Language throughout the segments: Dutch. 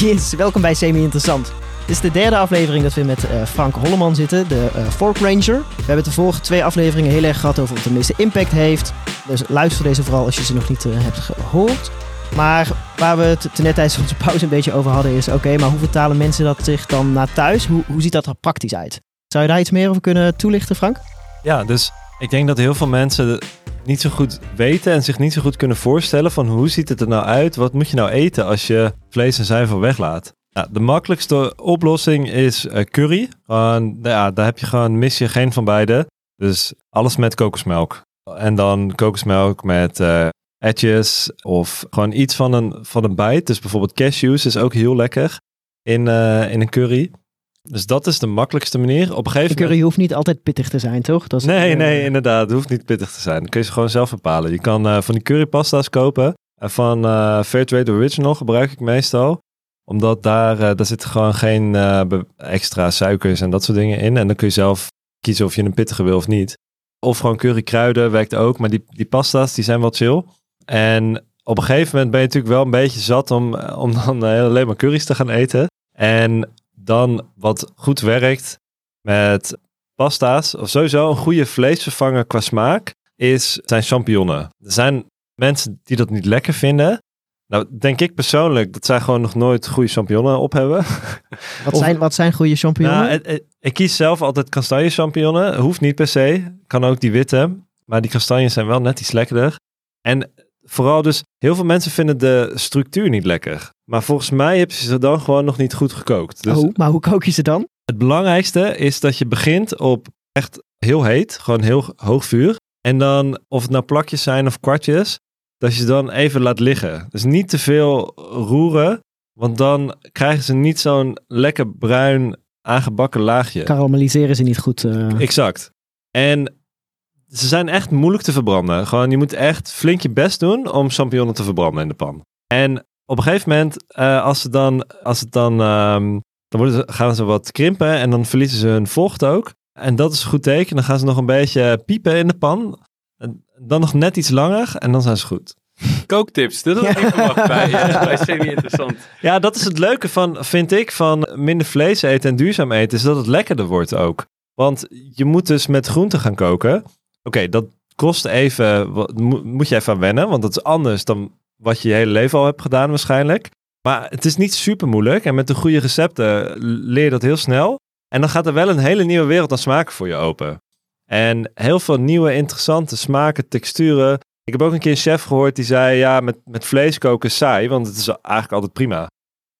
Yes, welkom bij Semi Interessant. Dit is de derde aflevering dat we met uh, Frank Holleman zitten, de uh, Fork Ranger. We hebben de vorige twee afleveringen heel erg gehad over wat de meeste impact heeft. Dus luister deze vooral als je ze nog niet uh, hebt gehoord. Maar waar we het net tijdens onze pauze een beetje over hadden is... oké, maar hoe vertalen mensen dat zich dan naar thuis? Hoe, hoe ziet dat er praktisch uit? Zou je daar iets meer over kunnen toelichten, Frank? Ja, dus ik denk dat heel veel mensen niet zo goed weten en zich niet zo goed kunnen voorstellen van hoe ziet het er nou uit? Wat moet je nou eten als je vlees en zuivel weglaat? Nou, de makkelijkste oplossing is uh, curry. Gewoon, ja, daar heb je gewoon, mis je geen van beide. Dus alles met kokosmelk. En dan kokosmelk met uh, etjes of gewoon iets van een, van een bijt. Dus bijvoorbeeld cashews is ook heel lekker in, uh, in een curry. Dus dat is de makkelijkste manier. Op een gegeven curry moment... hoeft niet altijd pittig te zijn, toch? Dat is nee, nee, inderdaad. Het hoeft niet pittig te zijn. Dan kun je ze gewoon zelf bepalen. Je kan uh, van die currypasta's kopen. En van uh, Fairtrade Original gebruik ik meestal. Omdat daar, uh, daar zitten gewoon geen extra suikers en dat soort dingen in. En dan kun je zelf kiezen of je een pittige wil of niet. Of gewoon currykruiden werkt ook. Maar die, die pasta's, die zijn wel chill. En op een gegeven moment ben je natuurlijk wel een beetje zat om, om dan alleen maar curry's te gaan eten. En dan wat goed werkt met pasta's, of sowieso een goede vleesvervanger qua smaak, is, zijn champignonnen. Er zijn mensen die dat niet lekker vinden. Nou, denk ik persoonlijk dat zij gewoon nog nooit goede champignonnen op hebben. Wat, zijn, wat zijn goede champignonnen? Nou, ik kies zelf altijd kastanje champignonnen. Hoeft niet per se. Kan ook die witte. Maar die kastanjes zijn wel net iets lekkerder. En vooral dus, heel veel mensen vinden de structuur niet lekker. Maar volgens mij heb je ze dan gewoon nog niet goed gekookt. Dus oh, maar hoe kook je ze dan? Het belangrijkste is dat je begint op echt heel heet, gewoon heel hoog vuur. En dan, of het nou plakjes zijn of kwartjes, dat je ze dan even laat liggen. Dus niet te veel roeren, want dan krijgen ze niet zo'n lekker bruin aangebakken laagje. Karamelliseren ze niet goed. Uh... Exact. En ze zijn echt moeilijk te verbranden. Gewoon, je moet echt flink je best doen om champignonnen te verbranden in de pan. En op een gegeven moment, uh, als, ze dan, als het dan, um, dan worden ze, gaan ze wat krimpen en dan verliezen ze hun vocht ook. En dat is een goed teken. Dan gaan ze nog een beetje piepen in de pan. En dan nog net iets langer en dan zijn ze goed. Kooktips, dat is ja. even bij, bij semi-interessant. Ja, dat is het leuke van, vind ik, van minder vlees eten en duurzaam eten, is dat het lekkerder wordt ook. Want je moet dus met groenten gaan koken. Oké, dat kost even, moet je even wennen, want dat is anders dan wat je je hele leven al hebt gedaan waarschijnlijk. Maar het is niet super moeilijk en met de goede recepten leer je dat heel snel. En dan gaat er wel een hele nieuwe wereld aan smaken voor je open. En heel veel nieuwe interessante smaken, texturen. Ik heb ook een keer een chef gehoord die zei, ja, met, met vlees koken saai, want het is eigenlijk altijd prima.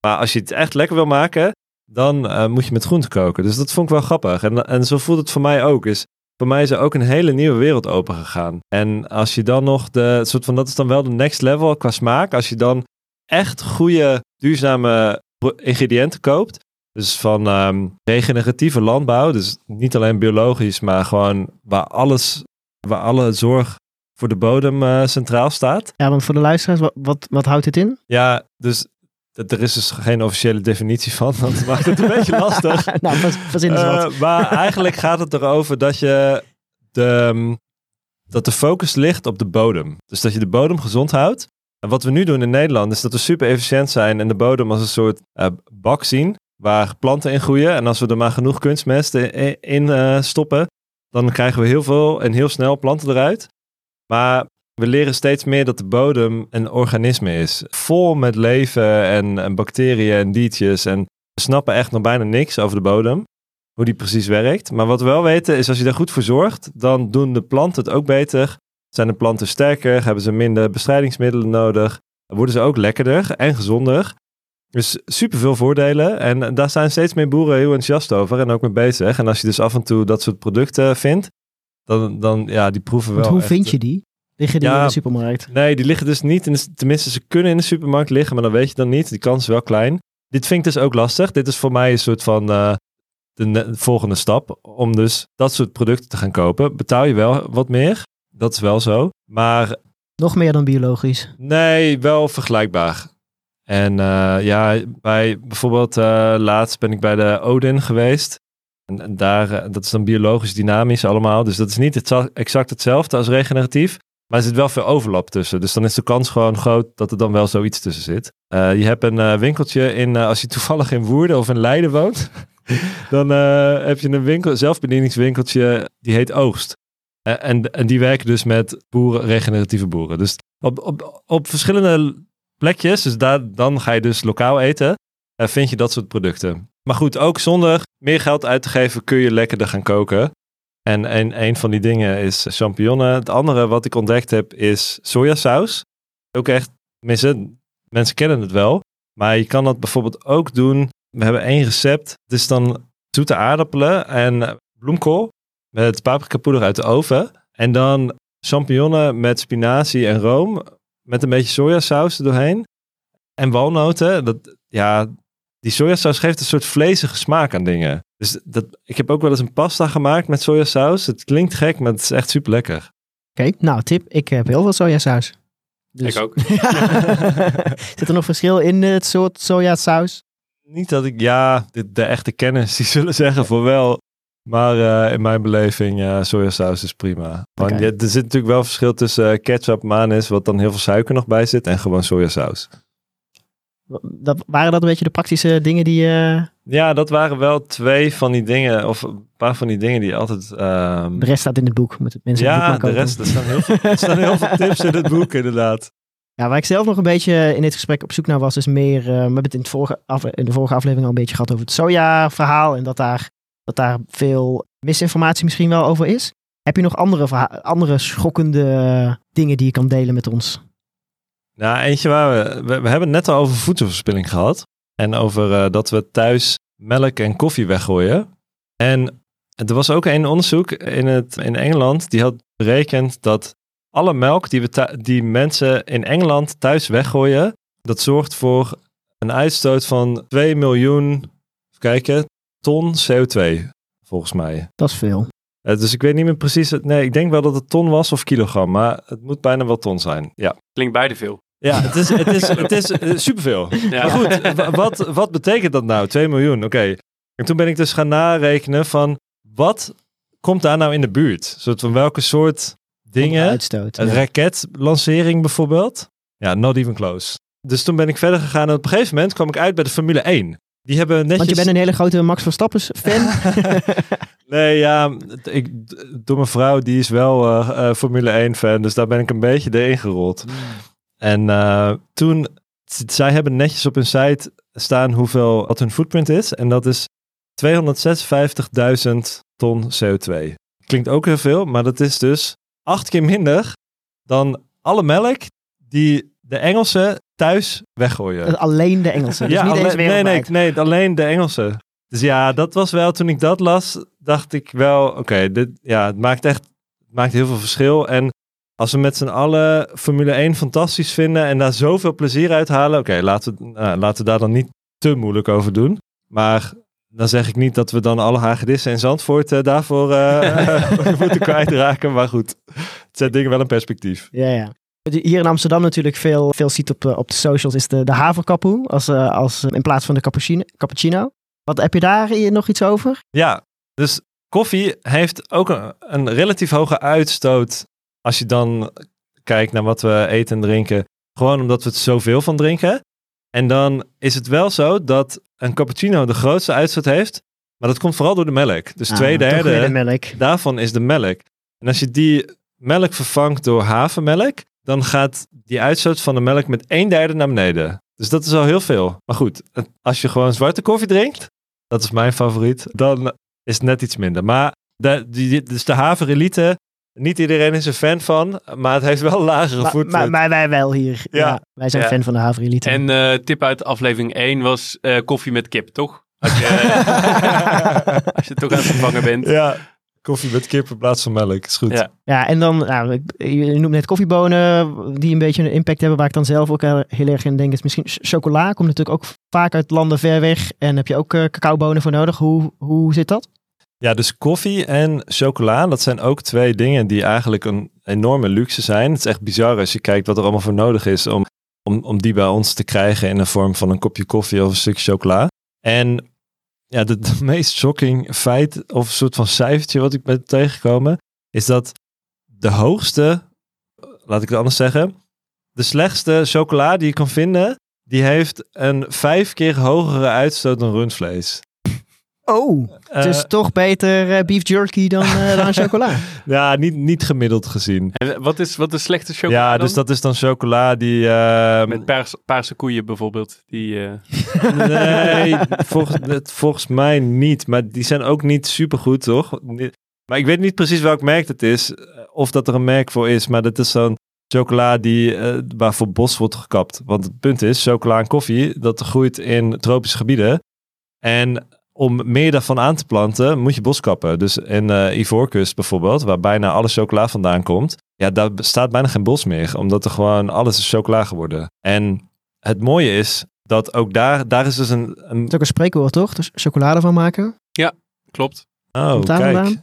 Maar als je het echt lekker wil maken, dan uh, moet je met groenten koken. Dus dat vond ik wel grappig. En, en zo voelt het voor mij ook. Is voor mij is er ook een hele nieuwe wereld open gegaan. En als je dan nog de soort van, dat is dan wel de next level qua smaak. Als je dan echt goede, duurzame ingrediënten koopt. Dus van um, regeneratieve landbouw. Dus niet alleen biologisch, maar gewoon waar alles, waar alle zorg voor de bodem uh, centraal staat. Ja, want voor de luisteraars, wat, wat, wat houdt dit in? Ja, dus er is dus geen officiële definitie van. Dat maakt het een beetje lastig. nou, verzin eens wat. Uh, maar eigenlijk gaat het erover dat je de, mm, dat de focus ligt op de bodem. Dus dat je de bodem gezond houdt. En wat we nu doen in Nederland is dat we super efficiënt zijn en de bodem als een soort uh, bak zien waar planten in groeien. En als we er maar genoeg kunstmest in, in uh, stoppen, dan krijgen we heel veel en heel snel planten eruit. Maar we leren steeds meer dat de bodem een organisme is. Vol met leven en, en bacteriën en diertjes. En we snappen echt nog bijna niks over de bodem. Hoe die precies werkt. Maar wat we wel weten is als je daar goed voor zorgt, dan doen de planten het ook beter. Zijn de planten sterker? Hebben ze minder bestrijdingsmiddelen nodig? Worden ze ook lekkerder en gezonder? Dus super veel voordelen. En daar zijn steeds meer boeren heel enthousiast over en ook mee bezig. En als je dus af en toe dat soort producten vindt, dan, dan ja, die proeven wel. hoe vind je die? Liggen die in de supermarkt? Nee, die liggen dus niet. In de, tenminste, ze kunnen in de supermarkt liggen, maar dan weet je dan niet. Die kans is wel klein. Dit vind ik dus ook lastig. Dit is voor mij een soort van uh, de, volgende stap. Om dus dat soort producten te gaan kopen. Betaal je wel wat meer. Dat is wel zo. Maar... Nog meer dan biologisch? Nee, wel vergelijkbaar. En uh, ja, bij bijvoorbeeld uh, laatst ben ik bij de Odin geweest. En, en daar, dat is dan biologisch dynamisch allemaal. Dus dat is niet het, exact hetzelfde als regeneratief. Maar er zit wel veel overlap tussen. Dus dan is de kans gewoon groot dat er dan wel zoiets tussen zit. Eh, je hebt een eh, winkeltje in, eh, als je toevallig in Woerden of in Leiden woont. dan heb je een winkel, zelfbedieningswinkeltje, die heet Oogst. En, en die werken dus met boeren, regeneratieve boeren. Dus op, op, op verschillende plekjes, dus daar, dan ga je dus lokaal eten, vind je dat soort producten. Maar goed, ook zonder meer geld uit te geven kun je lekkerder gaan koken. En een, van die dingen is champignonnen. Het andere wat ik ontdekt heb is sojasaus. Ook echt, mensen, mensen kennen het wel. Maar je kan dat bijvoorbeeld ook doen. We hebben één recept. Het is dan zoete aardappelen en bloemkool met paprikapoeder uit de oven. En dan champignonnen met spinazie en room. Met een beetje sojasaus er doorheen. En walnoten. Dat, ja, die sojasaus geeft een soort vlezige smaak aan dingen. Dus dat, ik heb ook wel eens een pasta gemaakt met sojasaus. Het klinkt gek, maar het is echt super lekker. Oké, nou tip. Ik heb heel veel sojasaus. Dus- Ik ook. Zit er nog verschil in het soort sojasaus? Niet dat ik, ja, de, de echte kennis die zullen zeggen voor wel. Maar eh, in mijn beleving, ja, sojasaus is prima. Want ja, er zit natuurlijk wel verschil tussen eh, ketchup, manis, wat dan heel veel suiker nog bij zit, en gewoon sojasaus. Dat, waren dat een beetje de praktische dingen die je... Ja, dat waren wel twee van die dingen, of een paar van die dingen die altijd... ehm, De rest staat in het boek. Moeten mensen het boek ja, de rest, er staan, heel veel, er staan heel veel tips in het boek, inderdaad. Ja, waar ik zelf nog een beetje in dit gesprek op zoek naar was, is meer. eh, we hebben het in, het vorige in de vorige aflevering al een beetje gehad over het soja-verhaal. En dat daar, dat daar veel misinformatie misschien wel over is. Heb je nog andere, andere schokkende dingen die je kan delen met ons? Nou, eentje waar we, we, we hebben het net al over voedselverspilling gehad. En over eh, dat we thuis melk en koffie weggooien. En er was ook een onderzoek in, het, in Engeland. Die had berekend dat alle melk die, we die mensen in Engeland thuis weggooien. Dat zorgt voor een uitstoot van 2 miljoen, even kijken, ton CO2. Volgens mij. Dat is veel. Eh, dus ik weet niet meer precies. Nee, ik denk wel dat het ton was of kilogram. Maar het moet bijna wel ton zijn. Ja. Klinkt beide veel. Ja, het is, het is, het is eh, superveel. Ja. Maar goed, wa- wat, wat betekent dat nou? 2 miljoen, oké. En toen ben ik dus gaan narekenen van wat komt daar nou in de buurt? Soort van welke soort dingen? Uitstoot. Een ja. raketlancering bijvoorbeeld? Ja, not even close. Dus toen ben ik verder gegaan en op een gegeven moment kwam ik uit bij de Formule 1. Die hebben netjes... Want je bent een hele grote Max Verstappen fan. Nee, ja, ik, door mijn vrouw, die is wel eh, eh, Formule 1 fan, dus daar ben ik een beetje erin gerold. En eh, toen, zij hebben netjes op hun site staan hoeveel, wat hun footprint is. En dat is 256.000 ton CO2. Klinkt ook heel veel, maar dat is dus acht keer minder dan alle melk die de Engelsen thuis weggooien. Alleen de Engelse. Dus niet alleen- eens nee, nee, nee, alleen de Engelsen. Dus ja, dat was wel, toen ik dat las, dacht ik wel, oké, dit, ja, het maakt echt, het maakt heel veel verschil. En als we met z'n allen Formule 1 fantastisch vinden en daar zoveel plezier uit halen, oké, laten, we, nou, laten we daar dan niet te moeilijk over doen. Maar dan zeg ik niet dat we dan alle hagedissen in Zandvoort eh, daarvoor eh, moeten kwijtraken. Maar goed, het zet dingen wel in perspectief. Ja, ja. Hier in Amsterdam natuurlijk veel, veel ziet op, eh, op de socials is de, de haverkapoe als, als, in plaats van de cappuccino. cappuccino. Wat heb je daar hier nog iets over? Ja, dus koffie heeft ook een, een relatief hoge uitstoot als je dan kijkt naar wat we eten en drinken. Gewoon omdat we het zoveel van drinken. En dan is het wel zo dat een cappuccino de grootste uitstoot heeft. Maar dat komt vooral door de melk. Dus twee Ah, toch weer derde de melk. daarvan is de melk. En als je die melk vervangt door havermelk, dan gaat die uitstoot van de melk met een derde naar beneden. Dus dat is al heel veel. Maar goed, als je gewoon zwarte koffie drinkt, dat is mijn favoriet, dan is het net iets minder. Maar de, die, die- dus de haverelite, niet iedereen is er fan van, maar het heeft wel een lagere Maar, footprint. maar, maar wij wel hier. Ja. Ja. wij zijn Ja. fan van de haverelite. En eh, tip uit aflevering 1 was eh, koffie met kip, toch? Als je, als je toch aan het vervangen bent. Ja, koffie met kip in plaats van melk, is goed. Ja. Ja, en dan, nou, je noemt net koffiebonen, die een beetje een impact hebben. Waar ik dan zelf ook heel, erg in denk, is misschien ch- chocola. Komt natuurlijk ook vaak uit landen ver weg. En heb je ook eh, cacaobonen voor nodig. Hoe, hoe zit dat? Ja, dus koffie en chocola, dat zijn ook twee dingen die eigenlijk een enorme luxe zijn. Het is echt bizar als je kijkt wat er allemaal voor nodig is om, om, om die bij ons te krijgen in de vorm van een kopje koffie of een stukje chocola. En ja, de meest shocking feit of soort van cijfertje wat ik ben tegengekomen, is dat de hoogste laat ik het anders zeggen. De slechtste chocola die je kan vinden, die heeft een vijf keer hogere uitstoot dan rundvlees. Oh, het is Eh, toch beter eh, beef jerky dan, eh, dan chocola. ja, niet, niet gemiddeld gezien. En wat is, wat is slechte chocola ja, dan? dus dat is dan chocola die... eh, Met paars, paarse koeien bijvoorbeeld. Die, eh, Nee, volgens, het- volgens mij niet. Maar die zijn ook niet supergoed, toch? Ni- Maar ik weet niet precies welk merk het is. Of dat er een merk voor is. Maar dat is zo'n chocola die, eh, waarvoor bos wordt gekapt. Want het punt is, chocola en koffie, dat groeit in tropische gebieden. En om meer daarvan aan te planten, moet je bos kappen. Dus in eh Ivoorkust bijvoorbeeld, waar bijna alle chocola vandaan komt. Ja, daar bestaat bijna geen bos meer. Omdat er gewoon alles is chocola geworden. En het mooie is dat ook daar, daar is dus een... een Het is ook een spreekwoord, toch? Dus chocolade van maken. klopt. oh, kijk. vandaan?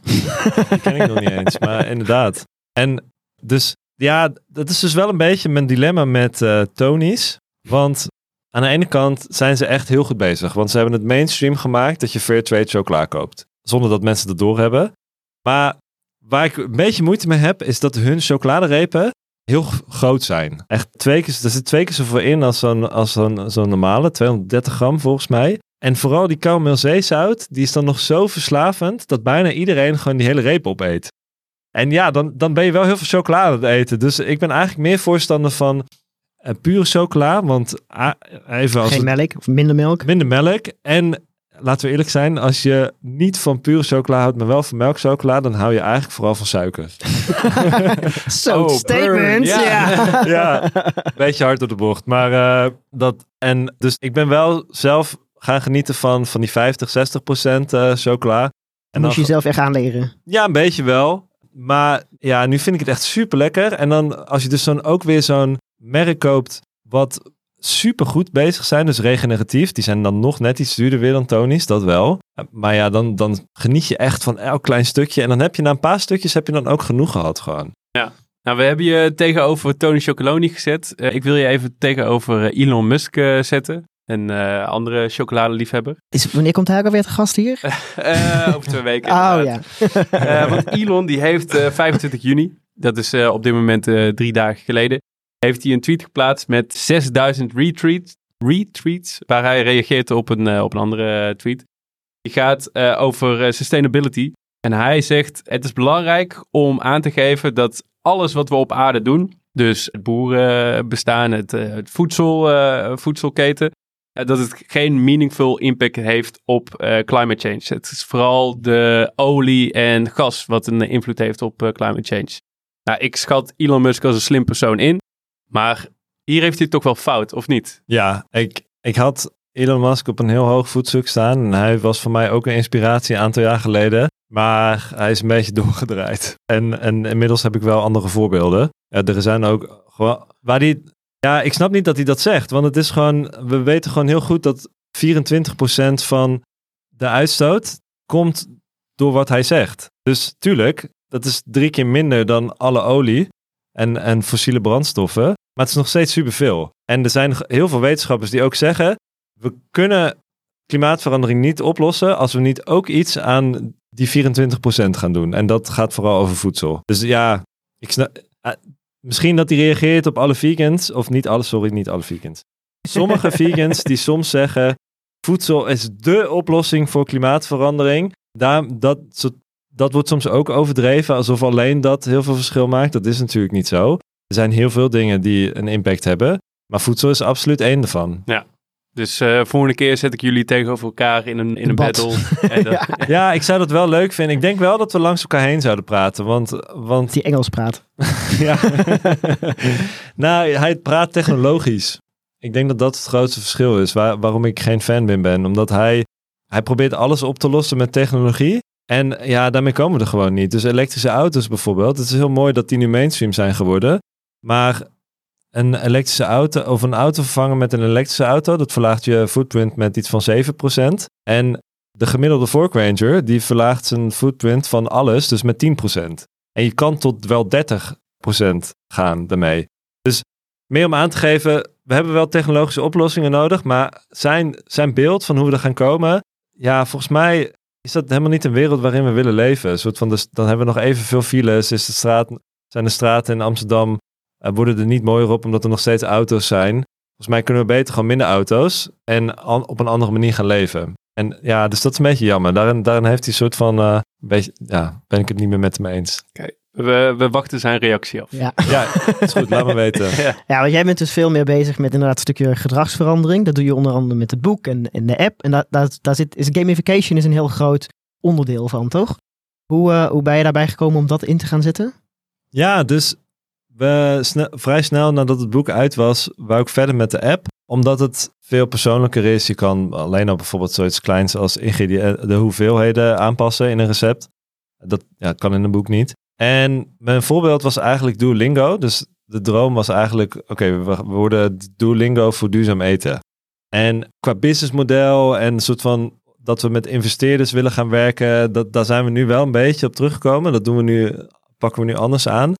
Die ken ik nog niet eens, maar inderdaad. En dus, ja, dat is dus wel een beetje mijn dilemma met eh Tony's. Want aan de ene kant zijn ze echt heel goed bezig. Want ze hebben het mainstream gemaakt dat je fair trade chocola koopt. Zonder dat mensen het doorhebben. Maar waar ik een beetje moeite mee heb, is dat hun chocoladerepen heel groot zijn. Echt twee keer, er zit twee keer zoveel in als zo'n, als zo'n, zo'n normale. 230 gram volgens mij. En vooral die caramel zeezout, die is dan nog zo verslavend dat bijna iedereen gewoon die hele reep opeet. En ja, dan, dan ben je wel heel veel chocolade aan het eten. Dus ik ben eigenlijk meer voorstander van eh, pure chocola. Want ah, even als Geen het- melk of minder melk. minder melk. En laten we eerlijk zijn, als je niet van pure chocola houdt, maar wel van melkchocola, dan hou je eigenlijk vooral van suiker. Zo'n Oh, statement. Ja. Ja. ja, beetje hard op de bocht. Maar eh, dat, en dus ik ben wel zelf gaan genieten van, van die 50, 60 procent eh, chocola. En Dan moet je jezelf echt aanleren. ja, een beetje wel. Maar ja, nu vind ik het echt super lekker. En dan als je dus dan ook weer zo'n merk koopt wat super goed bezig zijn, dus regeneratief. Die zijn dan nog net iets duurder weer dan Tony's, dat wel. Maar ja, dan, dan geniet je echt van elk klein stukje. En dan heb je na een paar stukjes heb je dan ook genoeg gehad gewoon. Nou, we hebben je tegenover Tony Chocoloni gezet. Eh, ik wil je even tegenover eh, Elon Musk eh, zetten. Een eh, andere chocoladeliefhebber. Is, wanneer komt hij ook alweer te gast hier? Eh, over twee weken. Oh ja. Eh, want Elon die heeft eh, 25 juni, dat is eh, op dit moment eh, drie dagen geleden, heeft hij een tweet geplaatst met 6000 retweets, retweets waar hij reageert op een, eh, op een andere tweet. Die gaat eh, over eh, sustainability. En hij zegt, het is belangrijk om aan te geven dat alles wat we op aarde doen, dus het boerenbestaan, het, eh, het voedsel, eh, voedselketen, eh, dat het geen meaningful impact heeft op eh, climate change. Het is vooral de olie en gas wat een invloed heeft op eh, climate change. Nou, ik schat Elon Musk als een slim persoon in, maar hier heeft hij toch wel fout, of niet? Ja, ik, ik had Elon Musk op een heel hoog voetstuk staan. En hij was voor mij ook een inspiratie een aantal jaar geleden. Maar hij is een beetje doorgedraaid. En, en inmiddels heb ik wel andere voorbeelden. Er zijn ook gewoon... Waar die, ja, ik snap niet dat hij dat zegt. Want het is gewoon... We weten gewoon heel goed dat 24% van de uitstoot komt door wat hij zegt. Dus tuurlijk, dat is drie keer minder dan alle olie en, en fossiele brandstoffen. Maar het is nog steeds superveel. En er zijn heel veel wetenschappers die ook zeggen: we kunnen klimaatverandering niet oplossen als we niet ook iets aan die 24% gaan doen. En dat gaat vooral over voedsel. Dus ja, ik snap. eh, misschien dat hij reageert op alle vegans, of niet alle, sorry, niet alle vegans. Sommige vegans die soms zeggen: voedsel is dé oplossing voor klimaatverandering. Daar, dat, dat wordt soms ook overdreven, alsof alleen dat heel veel verschil maakt. Dat is natuurlijk niet zo. Er zijn heel veel dingen die een impact hebben. Maar voedsel is absoluut één ervan. Dus eh volgende keer zet ik jullie tegenover elkaar in een, in een battle. En dan- Ja, ik zou dat wel leuk vinden. Ik denk wel dat we langs elkaar heen zouden praten. Want, want Die Engels praat. ja. nou, hij praat technologisch. Ik denk dat dat het grootste verschil is. Waar, waarom ik geen fan ben, ben. Omdat hij, hij probeert alles op te lossen met technologie. En ja, daarmee komen we er gewoon niet. Dus elektrische auto's bijvoorbeeld. Het is heel mooi dat die nu mainstream zijn geworden. Maar een elektrische auto of een auto vervangen met een elektrische auto, dat verlaagt je footprint met iets van 7%. En de gemiddelde Fork Ranger, die verlaagt zijn footprint van alles, dus met 10%. En je kan tot wel 30% gaan daarmee. Dus meer om aan te geven, we hebben wel technologische oplossingen nodig, maar zijn, zijn beeld van hoe we er gaan komen, ja, volgens mij is dat helemaal niet een wereld waarin we willen leven. Een soort van, dan hebben we nog evenveel files, is de straat, zijn de straten in Amsterdam eh, worden er niet mooier op omdat er nog steeds auto's zijn. Volgens mij kunnen we beter gewoon minder auto's en op een andere manier gaan leven. En ja, dus dat is een beetje jammer. Daarin, daarin heeft hij een soort van, eh, ja, ben ik het niet meer met hem eens. We, we wachten zijn reactie af. Ja. Ja, is goed, laat me weten. ja, want jij bent dus veel meer bezig met inderdaad een stukje gedragsverandering. Dat doe je onder andere met het boek en, en de app. En daar, daar, daar zit, is gamification is een heel groot onderdeel van, toch? Hoe, eh, hoe ben je daarbij gekomen om dat in te gaan zetten? Ja, dus we sne- vrij snel nadat het boek uit was, wou ik verder met de app. Omdat het veel persoonlijker is. Je kan alleen al bijvoorbeeld zoiets kleins als de hoeveelheden aanpassen in een recept. Dat ja, kan in een boek niet. En mijn voorbeeld was eigenlijk Duolingo. Dus de droom was eigenlijk, oké, we, worden Duolingo voor duurzaam eten. En qua businessmodel en een soort van dat we met investeerders willen gaan werken, dat, daar zijn we nu wel een beetje op teruggekomen. Dat doen we nu, pakken we nu anders aan.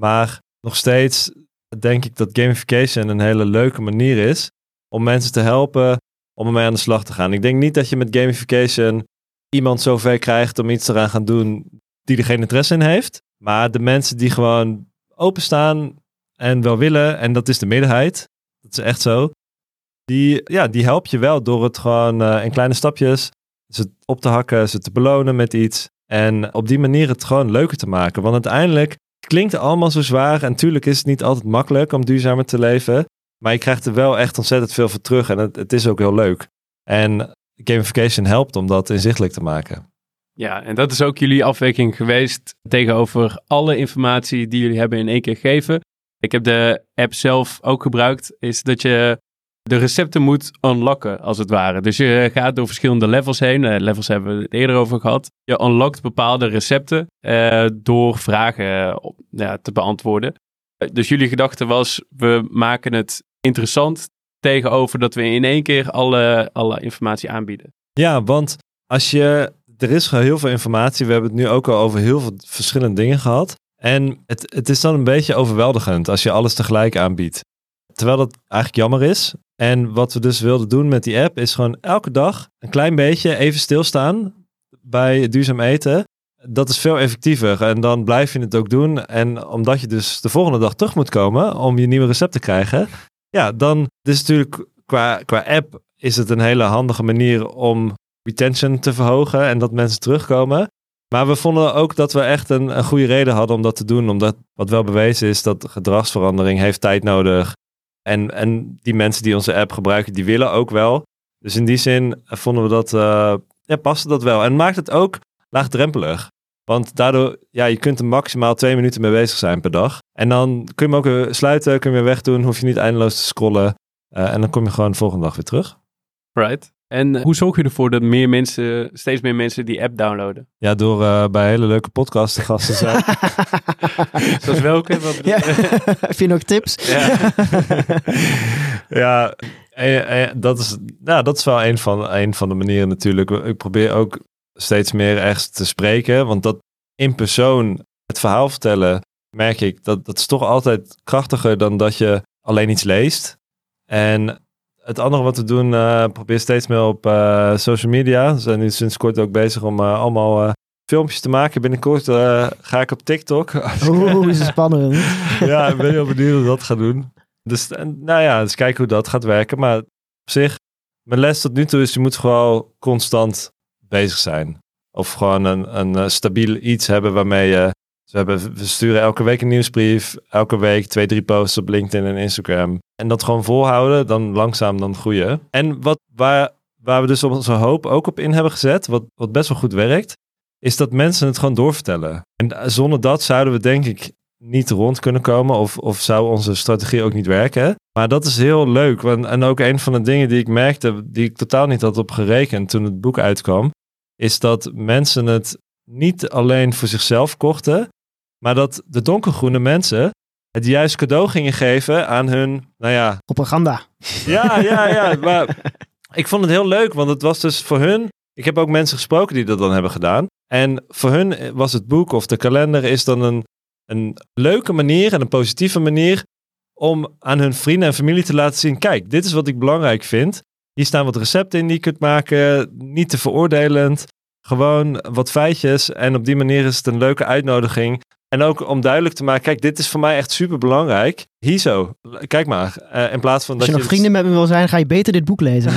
Maar nog steeds denk ik dat gamification een hele leuke manier is om mensen te helpen om ermee aan de slag te gaan. Ik denk niet dat je met gamification iemand zover krijgt om iets eraan gaan doen die er geen interesse in heeft. Maar de mensen die gewoon openstaan en wel willen, en dat is de meerderheid, dat is echt zo, die, ja, die help je wel door het gewoon eh, in kleine stapjes ze op te hakken, ze te belonen met iets. En op die manier het gewoon leuker te maken. Want uiteindelijk klinkt het allemaal zo zwaar. En natuurlijk is het niet altijd makkelijk om duurzamer te leven. Maar je krijgt er wel echt ontzettend veel voor terug. En het is ook heel leuk. En gamification helpt om dat inzichtelijk te maken. Ja, en dat is ook jullie afweging geweest tegenover alle informatie die jullie hebben in één keer gegeven. Ik heb de app zelf ook gebruikt, is dat je de recepten moet unlocken, als het ware. Dus je gaat door verschillende levels heen. Eh, levels hebben we het eerder over gehad. Je unlockt bepaalde recepten eh, door vragen op, ja, te beantwoorden. Eh, Dus jullie gedachte was, we maken het interessant tegenover dat we in één keer alle, alle informatie aanbieden. Ja, want als je. Er is gewoon heel veel informatie. We hebben het nu ook al over heel veel verschillende dingen gehad. En het, het is dan een beetje overweldigend als je alles tegelijk aanbiedt. Terwijl dat eigenlijk jammer is. En wat we dus wilden doen met die app is gewoon elke dag een klein beetje even stilstaan bij duurzaam eten. Dat is veel effectiever en dan blijf je het ook doen. En omdat je dus de volgende dag terug moet komen om je nieuwe recept te krijgen. Ja, dan is natuurlijk qua, qua app is het een hele handige manier om retention te verhogen en dat mensen terugkomen. Maar we vonden ook dat we echt een, een goede reden hadden om dat te doen. Omdat wat wel bewezen is dat gedragsverandering heeft tijd nodig. En, en die mensen die onze app gebruiken, die willen ook wel. Dus in die zin vonden we dat, eh, ja, paste dat wel. En maakt het ook laagdrempelig. Want daardoor, ja, je kunt er maximaal twee minuten mee bezig zijn per dag. En dan kun je hem ook weer sluiten, kun je weer wegdoen, hoef je niet eindeloos te scrollen. Eh, en dan kom je gewoon de volgende dag weer terug. Right. En hoe zorg je ervoor dat meer mensen, steeds meer mensen die app downloaden? Ja, door eh, bij hele leuke podcasts te gast te zijn. Zoals welke? Wat Ja. je? Heb je nog tips? Ja. ja, eh, eh, dat, is, nou, dat is wel een van, een van de manieren natuurlijk. Ik probeer ook steeds meer ergens te spreken. Want dat in persoon het verhaal vertellen, merk ik, dat, dat is toch altijd krachtiger dan dat je alleen iets leest. En het andere wat we doen, eh probeer steeds meer op eh, social media. We zijn nu sinds kort ook bezig om eh, allemaal filmpjes te maken. Binnenkort ga ik op TikTok. Oeh, is het spannend. ja, ik ben heel benieuwd hoe dat gaat doen. Dus en, nou ja, dus kijken hoe dat gaat werken. Maar op zich, mijn les tot nu toe is, je moet gewoon constant bezig zijn. Of gewoon een, een stabiel iets hebben waarmee je... We, sturen elke week een nieuwsbrief. Elke week twee, drie posts op LinkedIn en Instagram. En dat gewoon volhouden, dan langzaam dan groeien. En wat, waar, waar we dus onze hoop ook op in hebben gezet, wat, wat best wel goed werkt, is dat mensen het gewoon doorvertellen. En zonder dat zouden we denk ik niet rond kunnen komen of, of zou onze strategie ook niet werken. Maar dat is heel leuk. En ook een van de dingen die ik merkte, die ik totaal niet had op gerekend toen het boek uitkwam, is dat mensen het niet alleen voor zichzelf kochten, maar dat de donkergroene mensen het juist cadeau gingen geven aan hun, nou ja, Propaganda. ja, ja, ja. Maar ik vond het heel leuk, want het was dus voor hun. Ik heb ook mensen gesproken die dat dan hebben gedaan. En voor hun was het boek of de kalender is dan een, een leuke manier en een positieve manier om aan hun vrienden en familie te laten zien: kijk, dit is wat ik belangrijk vind. Hier staan wat recepten in die je kunt maken, niet te veroordelend. Gewoon wat feitjes. En op die manier is het een leuke uitnodiging En ook om duidelijk te maken, kijk, dit is voor mij echt super belangrijk. Hier zo, kijk maar. Eh, in plaats van Als dat je nog vrienden met me wil zijn, ga je beter dit boek lezen.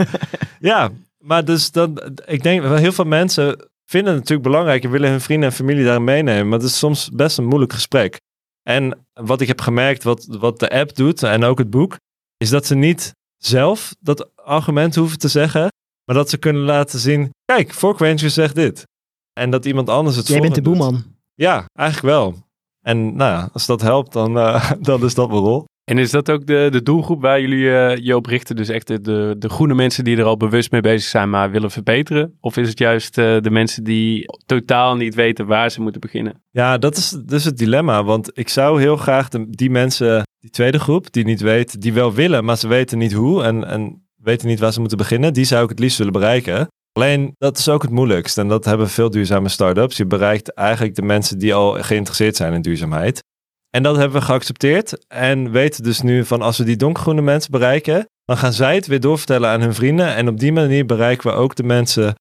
ja, maar dus dan, ik denk wel heel veel mensen vinden het natuurlijk belangrijk en willen hun vrienden en familie daarin meenemen. Maar het is soms best een moeilijk gesprek. En wat ik heb gemerkt, wat, wat de app doet en ook het boek, is dat ze niet zelf dat argument hoeven te zeggen, maar dat ze kunnen laten zien, kijk, Fork Ranger zegt dit. En dat iemand anders het Jij bent de boeman. Ja, eigenlijk wel. En nou ja, als dat helpt, dan, eh, dan is dat mijn rol. En is dat ook de, de doelgroep waar jullie eh, je op richten? Dus echt de, de, de groene mensen die er al bewust mee bezig zijn, maar willen verbeteren? Of is het juist eh, de mensen die totaal niet weten waar ze moeten beginnen? Ja, dat is dus het dilemma. Want ik zou heel graag de, die mensen, die tweede groep, die niet weten, die wel willen, maar ze weten niet hoe en, en weten niet waar ze moeten beginnen, die zou ik het liefst willen bereiken. Alleen dat is ook het moeilijkst en dat hebben veel duurzame start-ups. Je bereikt eigenlijk de mensen die al geïnteresseerd zijn in duurzaamheid. En dat hebben we geaccepteerd en weten dus nu van als we die donkergroene mensen bereiken, dan gaan zij het weer doorvertellen aan hun vrienden. En op die manier bereiken we ook de mensen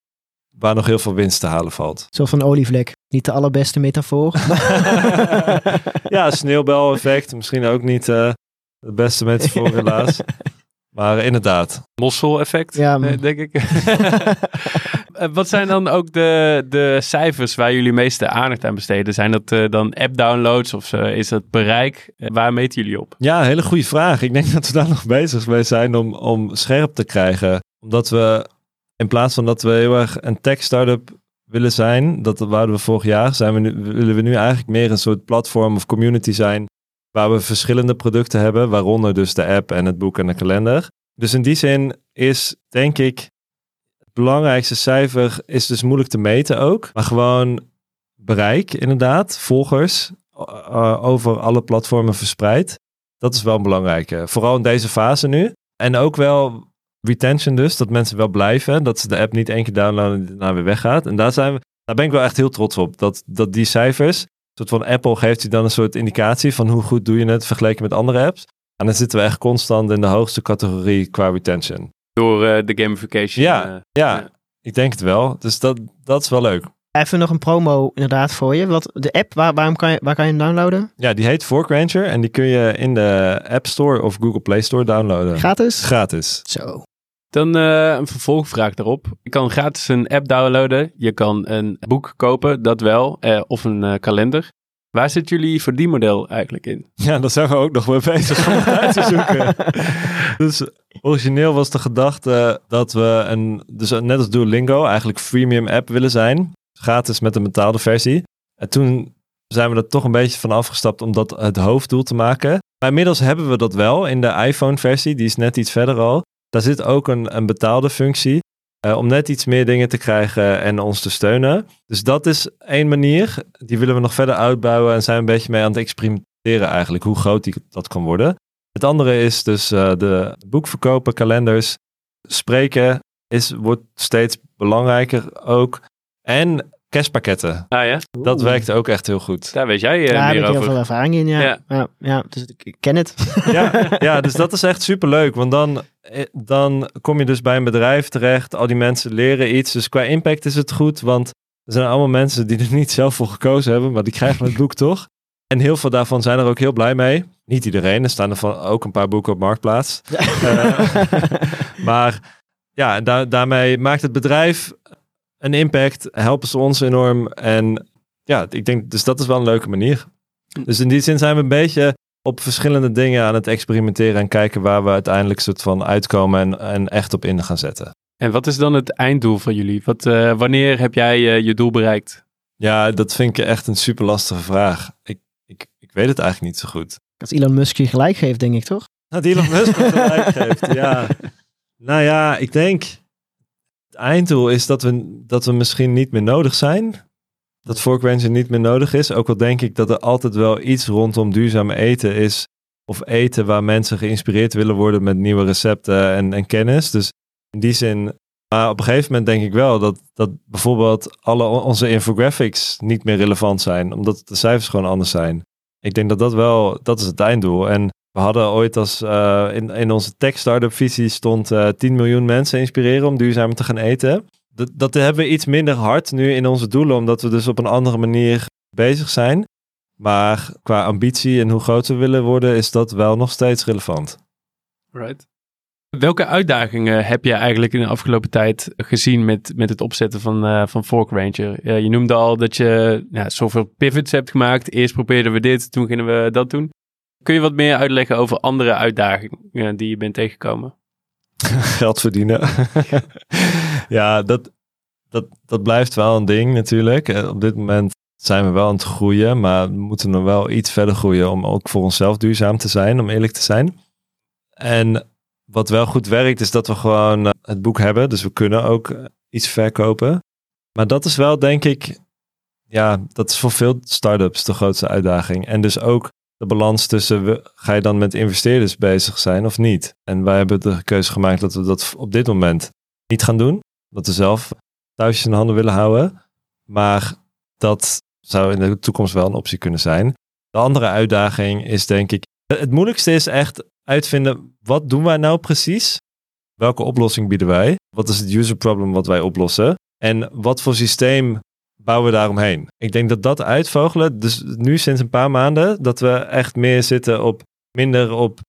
waar nog heel veel winst te halen valt. Zo van olievlek. Niet de allerbeste metafoor. ja, sneeuwbel-effect. Misschien ook niet eh, de beste metafoor helaas. Maar inderdaad. Mossel-effect, Ja, eh, denk ik. Eh, Wat zijn dan ook de, de cijfers waar jullie meeste aandacht aan besteden? Zijn dat eh, dan app-downloads of is dat bereik? Waar meten jullie op? Ja, hele goede vraag. Ik denk dat we daar nog bezig mee zijn om, om scherp te krijgen. Omdat we in plaats van dat we heel erg een tech-startup willen zijn, dat wouden we vorig jaar, zijn we nu, willen we nu eigenlijk meer een soort platform of community zijn waar we verschillende producten hebben, waaronder dus de app en het boek en de kalender. Dus in die zin is, denk ik, het belangrijkste cijfer is dus moeilijk te meten ook, maar gewoon bereik inderdaad, volgers eh, over alle platformen verspreid. Dat is wel een belangrijke. Vooral in deze fase nu. En ook wel retention dus, dat mensen wel blijven. Dat ze de app niet één keer downloaden en daarna weer weggaat. En daar, zijn we, daar ben ik wel echt heel trots op. Dat, dat die cijfers, soort van Apple geeft je dan een soort indicatie van hoe goed doe je het vergeleken met andere apps. En dan zitten we echt constant in de hoogste categorie qua retention. Door eh, de gamification? Ja, eh, ja, ja. ik denk het wel. Dus dat, dat is wel leuk. Even nog een promo inderdaad voor je. Wat, de app, waar, waarom kan je, waar kan je hem downloaden? Ja, die heet Fork Ranger en die kun je in de App Store of Google Play Store downloaden. Gratis? Gratis. Zo. Dan eh, een vervolgvraag daarop. Je kan gratis een app downloaden. Je kan een boek kopen, dat wel. eh, of een eh, kalender. Waar zit jullie verdienmodel eigenlijk in? Ja, daar zijn we ook nog mee bezig om het uit te zoeken. dus origineel was de gedachte dat we een, dus net als Duolingo, eigenlijk freemium app willen zijn. Gratis met een betaalde versie. En toen zijn we er toch een beetje van afgestapt om dat het hoofddoel te maken. Maar inmiddels hebben we dat wel in de iPhone versie, die is net iets verder al. Daar zit ook een, een betaalde functie. eh, om net iets meer dingen te krijgen en ons te steunen. Dus dat is één manier. Die willen we nog verder uitbouwen en zijn een beetje mee aan het experimenteren eigenlijk. Hoe groot die, dat kan worden. Het andere is dus eh, de boekverkopen, kalenders. Spreken is, wordt steeds belangrijker ook. En kerstpakketten. Ah ja, Dat Oeh. werkt ook echt heel goed. daar weet jij eh, Ja, daar heb meer ik heel veel ervaring in, ja. Ja. Ja, ja, dus ik ken het. Ja, ja, dus dat is echt super leuk. Want dan, eh, dan kom je dus bij een bedrijf terecht. Al die mensen leren iets. Dus qua impact is het goed. Want er zijn allemaal mensen die er niet zelf voor gekozen hebben. Maar die krijgen het boek toch. En heel veel daarvan zijn er ook heel blij mee. Niet iedereen. Er staan er van ook een paar boeken op Marktplaats. Eh, maar ja, daar, daarmee maakt het bedrijf een impact. Helpen ze ons enorm. En ja, ik denk, dus dat is wel een leuke manier. Dus in die zin zijn we een beetje op verschillende dingen aan het experimenteren en kijken waar we uiteindelijk soort van uitkomen en, en echt op in gaan zetten. En wat is dan het einddoel van jullie? Wat, eh, wanneer heb jij eh, je doel bereikt? Ja, dat vind ik echt een super lastige vraag. Ik, ik, ik weet het eigenlijk niet zo goed. Als Elon Musk je gelijk geeft, denk ik toch? Dat Elon Musk me gelijk geeft, ja. Nou ja, ik denk het einddoel is dat we, dat we misschien niet meer nodig zijn. Dat Ranger niet meer nodig is. Ook al denk ik dat er altijd wel iets rondom duurzaam eten is. Of eten waar mensen geïnspireerd willen worden met nieuwe recepten en, en kennis. Dus in die zin. Maar op een gegeven moment denk ik wel dat, dat bijvoorbeeld alle on- onze infographics niet meer relevant zijn. Omdat de cijfers gewoon anders zijn. Ik denk dat dat wel, dat is het einddoel. En we hadden ooit als eh, in, in onze tech startup visie stond eh 10 miljoen mensen inspireren om duurzamer te gaan eten. Dat, dat hebben we iets minder hard nu in onze doelen, omdat we dus op een andere manier bezig zijn. Maar qua ambitie en hoe groot we willen worden, is dat wel nog steeds relevant. Right. Welke uitdagingen heb je eigenlijk in de afgelopen tijd gezien met, met het opzetten van, eh, van Fork Ranger? Je noemde al dat je ja, zoveel pivots hebt gemaakt. Eerst probeerden we dit, toen gingen we dat doen. Kun je wat meer uitleggen over andere uitdagingen die je bent tegengekomen? Geld verdienen. ja, dat, dat, dat blijft wel een ding natuurlijk. Eh, Op dit moment zijn we wel aan het groeien, maar we moeten nog wel iets verder groeien om ook voor onszelf duurzaam te zijn, om eerlijk te zijn. En wat wel goed werkt, is dat we gewoon eh, het boek hebben, dus we kunnen ook eh, iets verkopen. Maar dat is wel, denk ik, ja, dat is voor veel startups de grootste uitdaging. En dus ook de balans tussen, we, ga je dan met investeerders bezig zijn of niet? En wij hebben de keuze gemaakt dat we dat op dit moment niet gaan doen. Dat we zelf thuis in de handen willen houden. Maar dat zou in de toekomst wel een optie kunnen zijn. De andere uitdaging is denk ik, het moeilijkste is echt uitvinden, wat doen wij nou precies? Welke oplossing bieden wij? Wat is het user problem wat wij oplossen? En wat voor systeem bouwen we daaromheen? Ik denk dat dat uitvogelen, dus nu sinds een paar maanden, dat we echt meer zitten op, minder op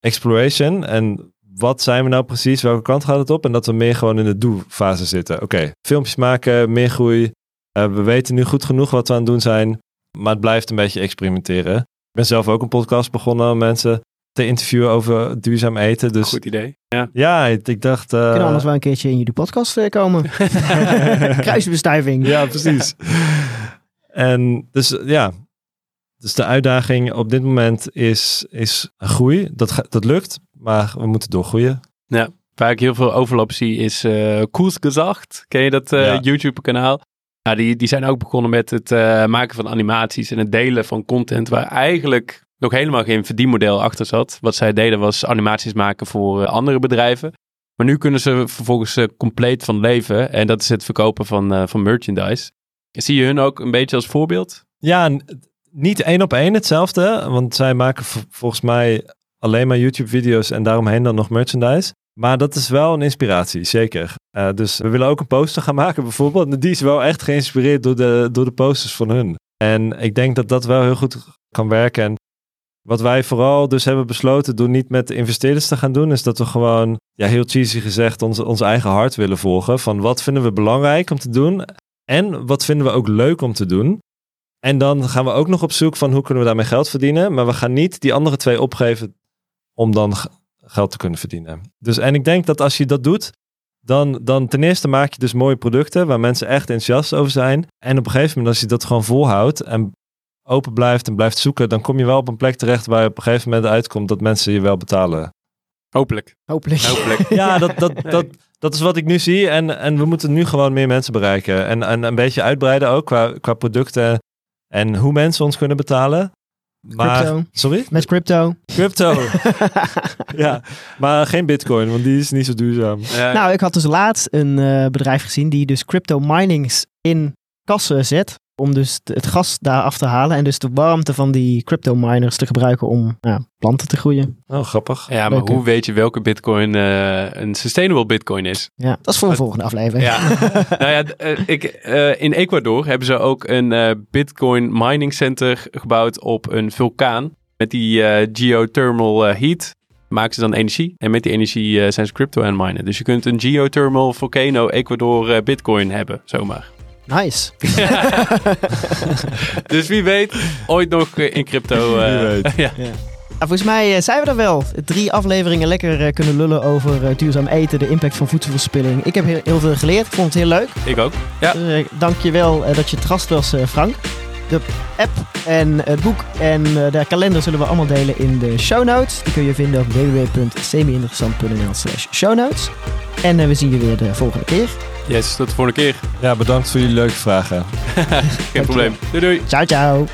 exploration en wat zijn we nou precies, welke kant gaat het op? En dat we meer gewoon in de do-fase zitten. Oké, filmpjes maken, meer groei. Uh, we weten nu goed genoeg wat we aan het doen zijn, maar het blijft een beetje experimenteren. Ik ben zelf ook een podcast begonnen om mensen te interviewen over duurzaam eten. Dus Goed idee. Ja. ja, ik dacht. Uh, Kunnen anders wel een keertje in jullie podcast uh, komen. Kruisbestuiving. Ja, precies. en dus ja, dus de uitdaging op dit moment is, is groei. Dat, dat lukt, maar we moeten doorgroeien. Ja, waar ik heel veel overlap zie is uh, Koelsgezacht. Ken je dat uh, ja. YouTube kanaal? Ja, die, die zijn ook begonnen met het uh, maken van animaties en het delen van content waar eigenlijk nog helemaal geen verdienmodel achter zat. Wat zij deden was animaties maken voor andere bedrijven. Maar nu kunnen ze vervolgens compleet van leven. En dat is het verkopen van, van merchandise. Zie je hun ook een beetje als voorbeeld? Ja, niet één op één hetzelfde. Want zij maken volgens mij alleen maar YouTube-video's en daaromheen dan nog merchandise. Maar dat is wel een inspiratie, zeker. Dus we willen ook een poster gaan maken bijvoorbeeld. Die is wel echt geïnspireerd door de, door de posters van hun. En ik denk dat dat wel heel goed kan werken. En wat wij vooral dus hebben besloten door niet met de investeerders te gaan doen, is dat we gewoon, ja heel cheesy gezegd, ons, ons eigen hart willen volgen. Van wat vinden we belangrijk om te doen en wat vinden we ook leuk om te doen. En dan gaan we ook nog op zoek van hoe kunnen we daarmee geld verdienen. Maar we gaan niet die andere twee opgeven om dan geld te kunnen verdienen. Dus en ik denk dat als je dat doet, dan, dan ten eerste maak je dus mooie producten waar mensen echt enthousiast over zijn. En op een gegeven moment als je dat gewoon volhoudt en open blijft en blijft zoeken, dan kom je wel op een plek terecht waar je op een gegeven moment uitkomt dat mensen je wel betalen. Hopelijk. Hopelijk. Hopelijk. ja, dat, dat, dat, dat is wat ik nu zie. En, en we moeten nu gewoon meer mensen bereiken. En, en een beetje uitbreiden ook qua, qua producten en hoe mensen ons kunnen betalen. Maar, Crypto. Sorry? Met crypto. Crypto. ja, maar geen bitcoin, want die is niet zo duurzaam. Ja, Nou, ik had dus laatst een uh, bedrijf gezien die dus crypto minings in kassen zet. Om dus het gas daar af te halen. En dus de warmte van die crypto miners te gebruiken om ja, planten te groeien. Oh, grappig. ja, maar hoe weet je welke bitcoin uh, een sustainable bitcoin is? Ja, dat is voor een volgende aflevering. Ja, nou ja, uh, ik, uh, in Ecuador hebben ze ook een bitcoin mining center gebouwd op een vulkaan. Met die geothermal heat maken ze dan energie. En met die energie zijn ze crypto aan minen. Dus je kunt een geothermal volcano Ecuador bitcoin hebben, zomaar. Nice. dus wie weet, ooit nog in crypto. Wie weet. ja. Ja. Nou, volgens mij uh, zijn we er wel. Drie afleveringen lekker kunnen lullen over duurzaam eten, de impact van voedselverspilling. Ik heb heel, heel, veel geleerd. Ik vond het heel leuk. Ik ook. Ja. Dus, dank je wel dat je het gast was, Frank. De app en het boek en de kalender zullen we allemaal delen in de show notes. Die kun je vinden op www.semi-interessant.nl slash show notes. En we zien je weer de volgende keer. Yes, tot de volgende keer. Ja, bedankt voor jullie leuke vragen. Geen probleem. Doei doei. Ciao, ciao.